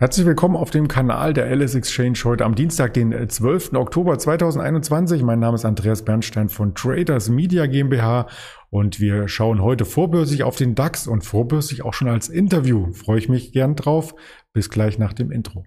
Herzlich willkommen auf dem Kanal der LS Exchange heute am Dienstag, den 12. Oktober 2021. Mein Name ist Andreas Bernstein von Traders Media GmbH und wir schauen heute vorbörslich auf den DAX und vorbörslich auch schon als Interview. Freue ich mich gern drauf. Bis gleich nach dem Intro.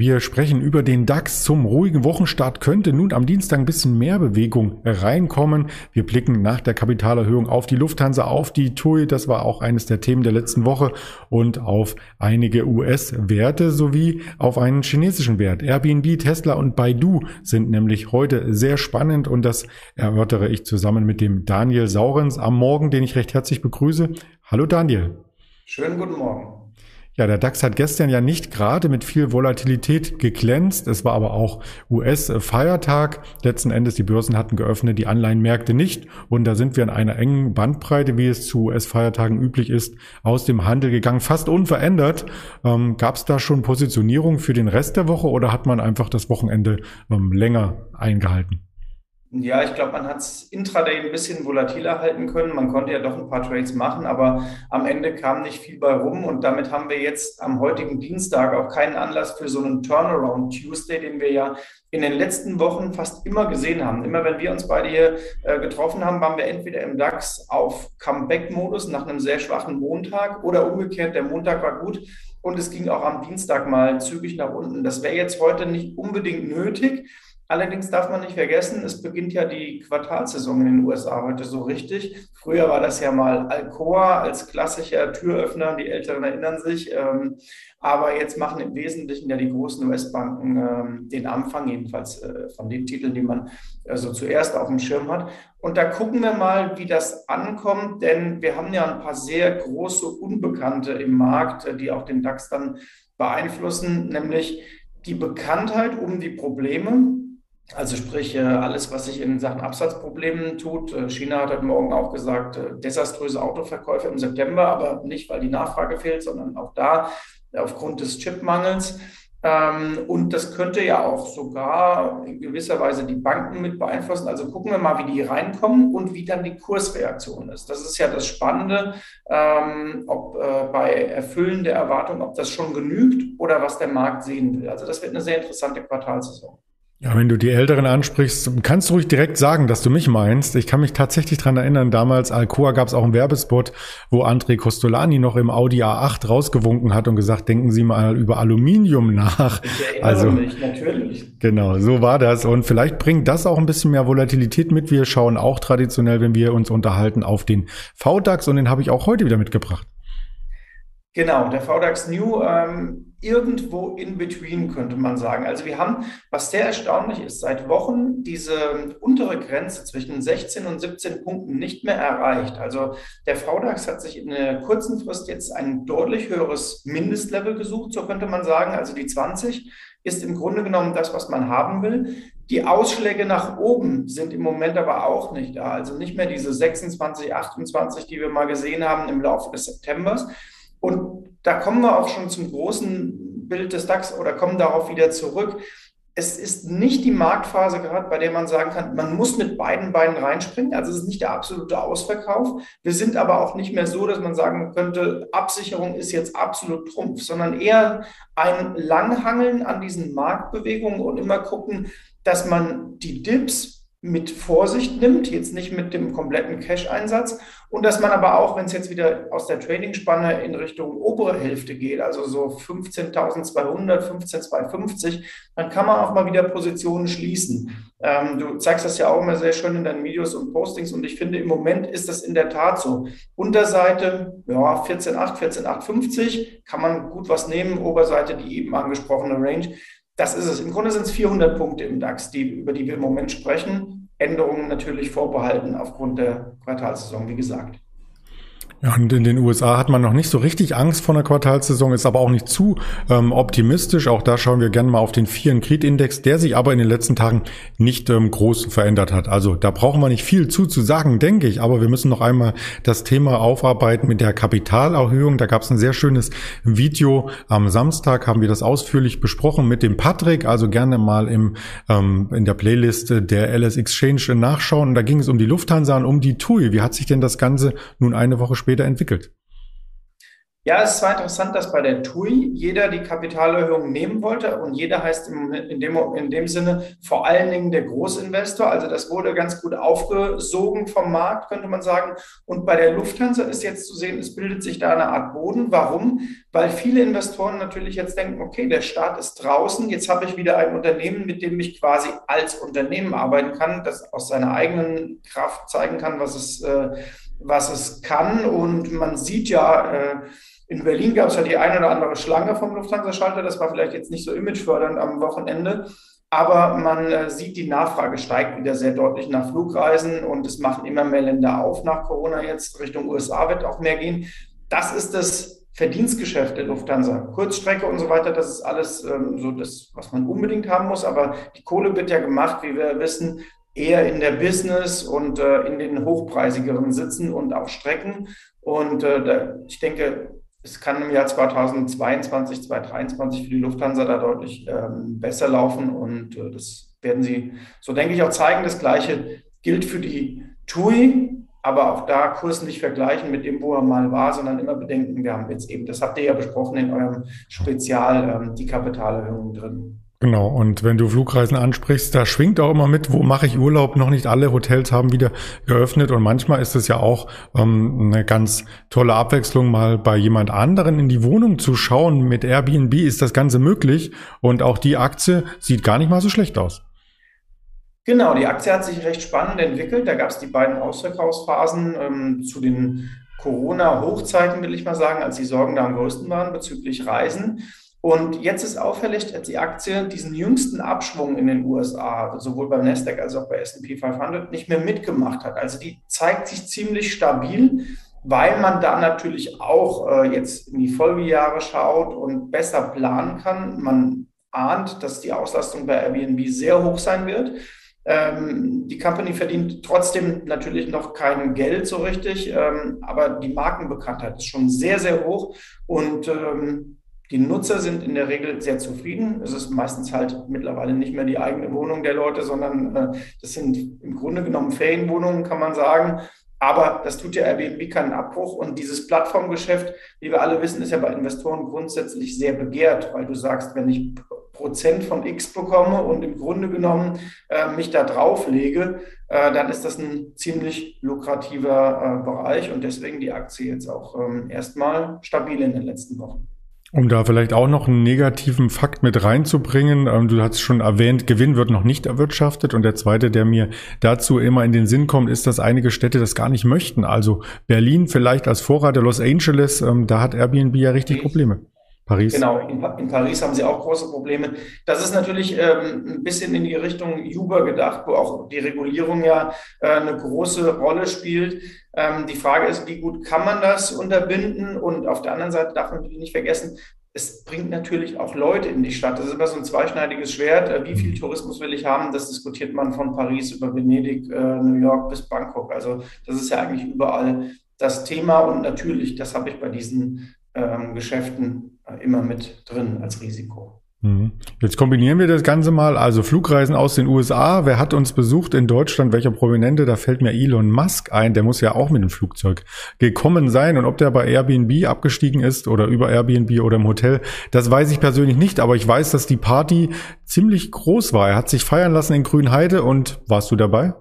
Wir sprechen über den DAX. Zum ruhigen Wochenstart könnte nun am Dienstag ein bisschen mehr Bewegung reinkommen. Wir blicken nach der Kapitalerhöhung auf die Lufthansa, auf die TUI, das war auch eines der Themen der letzten Woche, und auf einige US-Werte sowie auf einen chinesischen Wert. Airbnb, Tesla und Baidu sind nämlich heute sehr spannend und das erörtere ich zusammen mit dem Daniel Saurens am Morgen, den ich recht herzlich begrüße. Hallo Daniel. Schönen guten Morgen. Ja, der DAX hat gestern ja nicht gerade mit viel Volatilität geglänzt. Es war aber auch US-Feiertag. Letzten Endes, die Börsen hatten geöffnet, die Anleihenmärkte nicht. Und da sind wir in einer engen Bandbreite, wie es zu US-Feiertagen üblich ist, aus dem Handel gegangen. Fast unverändert. Ähm, Gab es da schon Positionierung für den Rest der Woche oder hat man einfach das Wochenende ähm, länger eingehalten? Ja, ich glaube, man hat es intraday ein bisschen volatiler halten können. Man konnte ja doch ein paar Trades machen, aber am Ende kam nicht viel bei rum. Und damit haben wir jetzt am heutigen Dienstag auch keinen Anlass für so einen Turnaround Tuesday, den wir ja in den letzten Wochen fast immer gesehen haben. Immer wenn wir uns beide hier äh, getroffen haben, waren wir entweder im DAX auf Comeback-Modus nach einem sehr schwachen Montag oder umgekehrt, der Montag war gut und es ging auch am Dienstag mal zügig nach unten. Das wäre jetzt heute nicht unbedingt nötig. Allerdings darf man nicht vergessen, es beginnt ja die Quartalsaison in den USA heute so richtig. Früher war das ja mal Alcoa als klassischer Türöffner, die Älteren erinnern sich. Ähm, aber jetzt machen im Wesentlichen ja die großen US-Banken ähm, den Anfang, jedenfalls äh, von den Titeln, die man also zuerst auf dem Schirm hat. Und da gucken wir mal, wie das ankommt, denn wir haben ja ein paar sehr große Unbekannte im Markt, äh, die auch den DAX dann beeinflussen, nämlich die Bekanntheit um die Probleme, also sprich, äh, alles, was sich in Sachen Absatzproblemen tut. Äh, China hat heute Morgen auch gesagt, äh, desaströse Autoverkäufe im September, aber nicht, weil die Nachfrage fehlt, sondern auch da aufgrund des Chipmangels. Ähm, und das könnte ja auch sogar in gewisser Weise die Banken mit beeinflussen. Also gucken wir mal, wie die reinkommen und wie dann die Kursreaktion ist. Das ist ja das Spannende, ähm, ob bei Erfüllen der Erwartung, ob das schon genügt oder was der Markt sehen will. Also das wird eine sehr interessante Quartalsaison. Ja, wenn du die Älteren ansprichst, kannst du ruhig direkt sagen, dass du mich meinst. Ich kann mich tatsächlich dran erinnern, damals Alcoa gab es auch einen Werbespot, wo André Costolani noch im Audi A8 rausgewunken hat und gesagt, denken Sie mal über Aluminium nach. Ich also, mich, natürlich. Genau, so war das. Und vielleicht bringt das auch ein bisschen mehr Volatilität mit. Wir schauen auch traditionell, wenn wir uns unterhalten, auf den VDAX und den habe ich auch heute wieder mitgebracht. Genau, der VDAX New ähm, irgendwo in between könnte man sagen. Also wir haben, was sehr erstaunlich ist, seit Wochen diese untere Grenze zwischen 16 und 17 Punkten nicht mehr erreicht. Also der VDAX hat sich in der kurzen Frist jetzt ein deutlich höheres Mindestlevel gesucht, so könnte man sagen. Also die 20 ist im Grunde genommen das, was man haben will. Die Ausschläge nach oben sind im Moment aber auch nicht da. Also nicht mehr diese 26, 28, die wir mal gesehen haben im Laufe des Septembers und da kommen wir auch schon zum großen Bild des DAX oder kommen darauf wieder zurück. Es ist nicht die Marktphase gerade, bei der man sagen kann, man muss mit beiden Beinen reinspringen. Also es ist nicht der absolute Ausverkauf. Wir sind aber auch nicht mehr so, dass man sagen könnte, Absicherung ist jetzt absolut Trumpf, sondern eher ein Langhangeln an diesen Marktbewegungen und immer gucken, dass man die Dips mit Vorsicht nimmt, jetzt nicht mit dem kompletten Cash-Einsatz und dass man aber auch, wenn es jetzt wieder aus der Trading-Spanne in Richtung obere Hälfte geht, also so 15.200, 15.250, dann kann man auch mal wieder Positionen schließen. Ähm, du zeigst das ja auch immer sehr schön in deinen Videos und Postings und ich finde, im Moment ist das in der Tat so. Unterseite, ja, 14.8, 14.850, kann man gut was nehmen, Oberseite die eben angesprochene Range. Das ist es. Im Grunde sind es 400 Punkte im DAX, die, über die wir im Moment sprechen. Änderungen natürlich vorbehalten aufgrund der Quartalsaison, wie gesagt. Ja, und in den USA hat man noch nicht so richtig Angst vor einer Quartalssaison, ist aber auch nicht zu ähm, optimistisch. Auch da schauen wir gerne mal auf den Fear Creed Index, der sich aber in den letzten Tagen nicht ähm, groß verändert hat. Also da brauchen wir nicht viel zu zu sagen, denke ich. Aber wir müssen noch einmal das Thema aufarbeiten mit der Kapitalerhöhung. Da gab es ein sehr schönes Video. Am Samstag haben wir das ausführlich besprochen mit dem Patrick. Also gerne mal im, ähm, in der Playlist der LS Exchange nachschauen. Und da ging es um die Lufthansa und um die TUI. Wie hat sich denn das Ganze nun eine Woche später später entwickelt. Ja, es war interessant, dass bei der TUI jeder die Kapitalerhöhung nehmen wollte und jeder heißt in dem, in dem Sinne vor allen Dingen der Großinvestor. Also das wurde ganz gut aufgesogen vom Markt, könnte man sagen. Und bei der Lufthansa ist jetzt zu sehen, es bildet sich da eine Art Boden. Warum? Weil viele Investoren natürlich jetzt denken, okay, der Staat ist draußen, jetzt habe ich wieder ein Unternehmen, mit dem ich quasi als Unternehmen arbeiten kann, das aus seiner eigenen Kraft zeigen kann, was es äh, was es kann. Und man sieht ja, äh, in Berlin gab es ja die eine oder andere Schlange vom Lufthansa-Schalter. Das war vielleicht jetzt nicht so imagefördernd am Wochenende. Aber man äh, sieht, die Nachfrage steigt wieder sehr deutlich nach Flugreisen und es machen immer mehr Länder auf nach Corona jetzt. Richtung USA wird auch mehr gehen. Das ist das Verdienstgeschäft der Lufthansa. Kurzstrecke und so weiter, das ist alles ähm, so das, was man unbedingt haben muss. Aber die Kohle wird ja gemacht, wie wir wissen, eher in der Business und äh, in den hochpreisigeren Sitzen und auch Strecken. Und äh, da, ich denke, es kann im Jahr 2022, 2023 für die Lufthansa da deutlich ähm, besser laufen. Und äh, das werden sie, so denke ich, auch zeigen. Das Gleiche gilt für die TUI. Aber auch da Kurs nicht vergleichen mit dem, wo er mal war, sondern immer bedenken, wir haben jetzt eben, das habt ihr ja besprochen in eurem Spezial, ähm, die Kapitalerhöhung drin. Genau, und wenn du Flugreisen ansprichst, da schwingt auch immer mit, wo mache ich Urlaub? Noch nicht alle Hotels haben wieder geöffnet und manchmal ist es ja auch ähm, eine ganz tolle Abwechslung, mal bei jemand anderen in die Wohnung zu schauen. Mit Airbnb ist das Ganze möglich und auch die Aktie sieht gar nicht mal so schlecht aus. Genau, die Aktie hat sich recht spannend entwickelt. Da gab es die beiden Ausverkaufsphasen ähm, zu den Corona-Hochzeiten, will ich mal sagen, als die Sorgen da am größten waren bezüglich Reisen. Und jetzt ist auffällig, dass die Aktie diesen jüngsten Abschwung in den USA, sowohl beim Nasdaq als auch bei S&P 500, nicht mehr mitgemacht hat. Also die zeigt sich ziemlich stabil, weil man da natürlich auch äh, jetzt in die Folgejahre schaut und besser planen kann. Man ahnt, dass die Auslastung bei Airbnb sehr hoch sein wird. Ähm, die Company verdient trotzdem natürlich noch kein Geld so richtig, ähm, aber die Markenbekanntheit ist schon sehr, sehr hoch und ähm, die Nutzer sind in der Regel sehr zufrieden. Es ist meistens halt mittlerweile nicht mehr die eigene Wohnung der Leute, sondern äh, das sind im Grunde genommen Ferienwohnungen, kann man sagen. Aber das tut ja Airbnb keinen Abbruch. Und dieses Plattformgeschäft, wie wir alle wissen, ist ja bei Investoren grundsätzlich sehr begehrt, weil du sagst, wenn ich Prozent von X bekomme und im Grunde genommen äh, mich da drauflege, äh, dann ist das ein ziemlich lukrativer äh, Bereich und deswegen die Aktie jetzt auch ähm, erstmal stabil in den letzten Wochen. Um da vielleicht auch noch einen negativen Fakt mit reinzubringen, ähm, du hast schon erwähnt, Gewinn wird noch nicht erwirtschaftet. Und der zweite, der mir dazu immer in den Sinn kommt, ist, dass einige Städte das gar nicht möchten. Also Berlin vielleicht als Vorreiter, Los Angeles, ähm, da hat Airbnb ja richtig Probleme. Paris. Genau, in, in, Paris haben sie auch große Probleme. Das ist natürlich ähm, ein bisschen in die Richtung Uber gedacht, wo auch die Regulierung ja äh, eine große Rolle spielt. Ähm, die Frage ist, wie gut kann man das unterbinden? Und auf der anderen Seite darf man nicht vergessen, es bringt natürlich auch Leute in die Stadt. Das ist immer so ein zweischneidiges Schwert. Äh, wie viel Tourismus will ich haben? Das diskutiert man von Paris über Venedig, äh, New York bis Bangkok. Also das ist ja eigentlich überall das Thema. Und natürlich, das habe ich bei diesen ähm, Geschäften immer mit drin als Risiko. Mhm. Jetzt kombinieren wir das Ganze mal. Also Flugreisen aus den USA. Wer hat uns besucht in Deutschland? Welcher Prominente? Da fällt mir Elon Musk ein. Der muss ja auch mit dem Flugzeug gekommen sein. Und ob der bei Airbnb abgestiegen ist oder über Airbnb oder im Hotel, das weiß ich persönlich nicht. Aber ich weiß, dass die Party ziemlich groß war. Er hat sich feiern lassen in Grünheide. Und warst du dabei?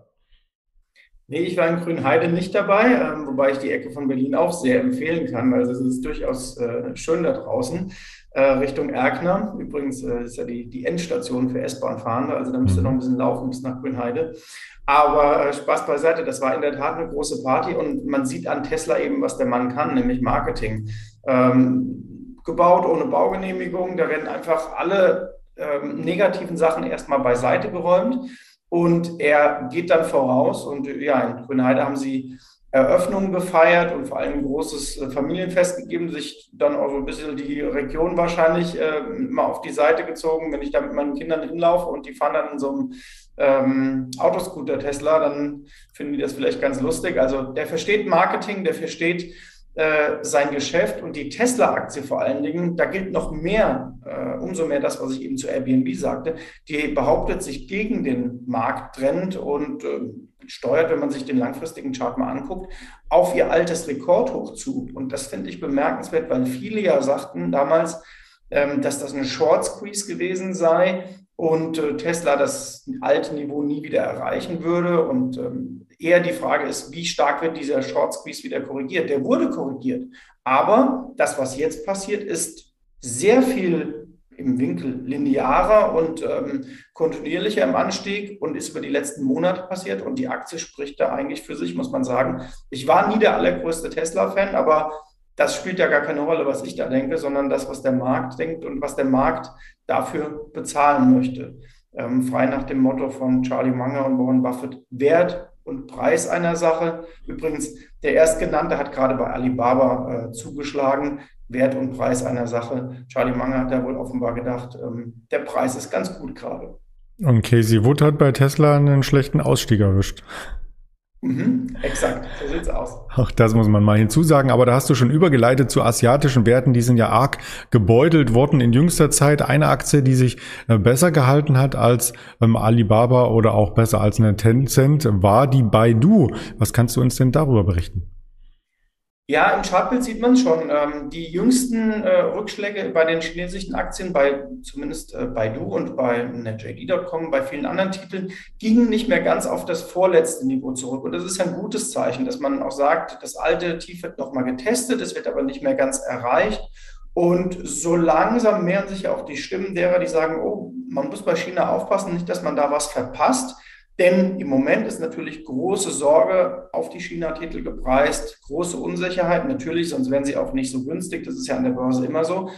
Nee, ich war in Grünheide nicht dabei, ähm, wobei ich die Ecke von Berlin auch sehr empfehlen kann. Also es ist durchaus äh, schön da draußen. Äh, Richtung Erkner. Übrigens äh, ist ja die, die Endstation für S-Bahn-Fahrende, also da müsste mhm. noch ein bisschen laufen bis nach Grünheide. Aber äh, Spaß beiseite, das war in der Tat eine große Party und man sieht an Tesla eben, was der Mann kann, nämlich Marketing. Ähm, gebaut ohne Baugenehmigung, da werden einfach alle ähm, negativen Sachen erstmal beiseite geräumt und er geht dann voraus und ja, in Grünheide haben sie Eröffnung gefeiert und vor allem ein großes äh, Familienfest gegeben, sich dann auch so ein bisschen die Region wahrscheinlich äh, mal auf die Seite gezogen. Wenn ich da mit meinen Kindern hinlaufe und die fahren dann in so einem ähm, Autoscooter Tesla, dann finden die das vielleicht ganz lustig. Also der versteht Marketing, der versteht äh, sein Geschäft und die Tesla-Aktie vor allen Dingen, da gilt noch mehr, äh, umso mehr das, was ich eben zu Airbnb sagte, die behauptet sich gegen den Markttrend und äh, steuert, wenn man sich den langfristigen Chart mal anguckt, auf ihr altes Rekordhoch zu. Und das finde ich bemerkenswert, weil viele ja sagten damals, ähm, dass das eine Short Squeeze gewesen sei und äh, Tesla das alte Niveau nie wieder erreichen würde. Und ähm, eher die Frage ist, wie stark wird dieser Short Squeeze wieder korrigiert? Der wurde korrigiert. Aber das, was jetzt passiert, ist sehr viel im Winkel linearer und ähm, kontinuierlicher im Anstieg und ist über die letzten Monate passiert. Und die Aktie spricht da eigentlich für sich, muss man sagen. Ich war nie der allergrößte Tesla-Fan, aber das spielt ja gar keine Rolle, was ich da denke, sondern das, was der Markt denkt und was der Markt dafür bezahlen möchte. Ähm, frei nach dem Motto von Charlie Munger und Warren Buffett, Wert und Preis einer Sache. Übrigens, der Erstgenannte hat gerade bei Alibaba äh, zugeschlagen. Wert und Preis einer Sache. Charlie Munger hat da wohl offenbar gedacht, ähm, der Preis ist ganz gut gerade. Und Casey Wood hat bei Tesla einen schlechten Ausstieg erwischt. Mhm, exakt, so sieht's aus. Ach, das muss man mal hinzusagen. Aber da hast du schon übergeleitet zu asiatischen Werten. Die sind ja arg gebeutelt worden in jüngster Zeit. Eine Aktie, die sich äh, besser gehalten hat als ähm, Alibaba oder auch besser als eine Tencent, war die Baidu. Was kannst du uns denn darüber berichten? Ja, im Chartbild sieht man schon. Ähm, die jüngsten äh, Rückschläge bei den chinesischen Aktien, bei zumindest äh, Baidu und bei JD.com, bei vielen anderen Titeln, gingen nicht mehr ganz auf das vorletzte Niveau zurück. Und das ist ein gutes Zeichen, dass man auch sagt, das alte Tief wird nochmal getestet, es wird aber nicht mehr ganz erreicht. Und so langsam mehren sich auch die Stimmen derer, die sagen, oh, man muss bei China aufpassen, nicht, dass man da was verpasst. Denn im Moment ist natürlich große Sorge auf die China-Titel gepreist, große Unsicherheit natürlich, sonst wären sie auch nicht so günstig. Das ist ja an der Börse immer so.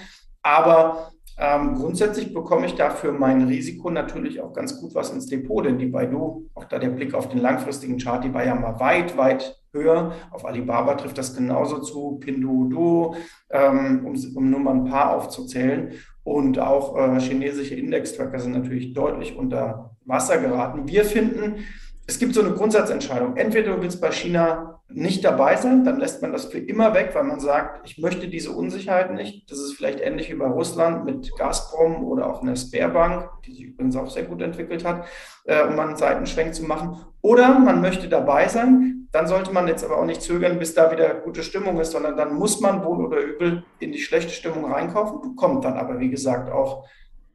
Aber ähm, grundsätzlich bekomme ich dafür mein Risiko natürlich auch ganz gut was ins Depot, denn die Baidu, auch da der Blick auf den langfristigen Chart, die war ja mal weit, weit höher. Auf Alibaba trifft das genauso zu, Pinduoduo, ähm, um, um nur mal ein paar aufzuzählen. Und auch äh, chinesische Index-Tracker sind natürlich deutlich unter Wasser geraten. Wir finden, es gibt so eine Grundsatzentscheidung. Entweder du willst bei China nicht dabei sein, dann lässt man das für immer weg, weil man sagt, ich möchte diese Unsicherheit nicht. Das ist vielleicht ähnlich wie bei Russland mit Gazprom oder auch einer Sperrbank, die sich übrigens auch sehr gut entwickelt hat, äh, um einen Seitenschwenk zu machen. Oder man möchte dabei sein, dann sollte man jetzt aber auch nicht zögern, bis da wieder gute Stimmung ist, sondern dann muss man wohl oder übel in die schlechte Stimmung reinkaufen, bekommt dann aber, wie gesagt, auch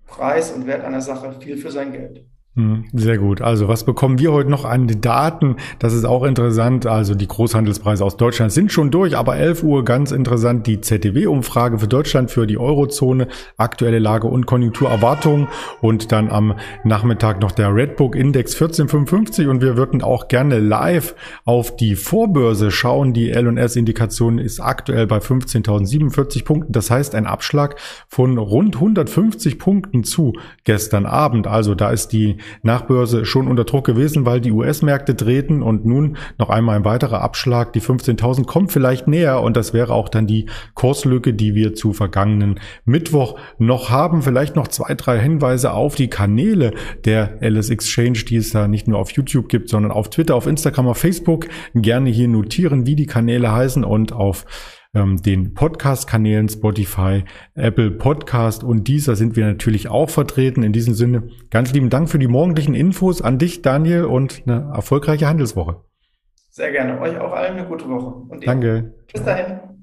Preis und Wert einer Sache viel für sein Geld. Hm, sehr gut. Also was bekommen wir heute noch an Daten? Das ist auch interessant. Also die Großhandelspreise aus Deutschland sind schon durch, aber 11 Uhr ganz interessant die ZDW-Umfrage für Deutschland, für die Eurozone, aktuelle Lage und Konjunkturerwartungen und dann am Nachmittag noch der Redbook Index 1455 und wir würden auch gerne live auf die Vorbörse schauen. Die L&S-Indikation ist aktuell bei 15.047 Punkten. Das heißt ein Abschlag von rund 150 Punkten zu gestern Abend. Also da ist die Nachbörse schon unter Druck gewesen, weil die US-Märkte treten und nun noch einmal ein weiterer Abschlag. Die 15.000 kommt vielleicht näher und das wäre auch dann die Kurslücke, die wir zu vergangenen Mittwoch noch haben. Vielleicht noch zwei, drei Hinweise auf die Kanäle der LS Exchange, die es da nicht nur auf YouTube gibt, sondern auf Twitter, auf Instagram, auf Facebook. Gerne hier notieren, wie die Kanäle heißen und auf ähm, den Podcast-Kanälen Spotify, Apple Podcast und dieser sind wir natürlich auch vertreten. In diesem Sinne ganz lieben Dank für die morgendlichen Infos an dich, Daniel, und eine erfolgreiche Handelswoche. Sehr gerne. Euch auch allen eine gute Woche. Danke. Bis dahin.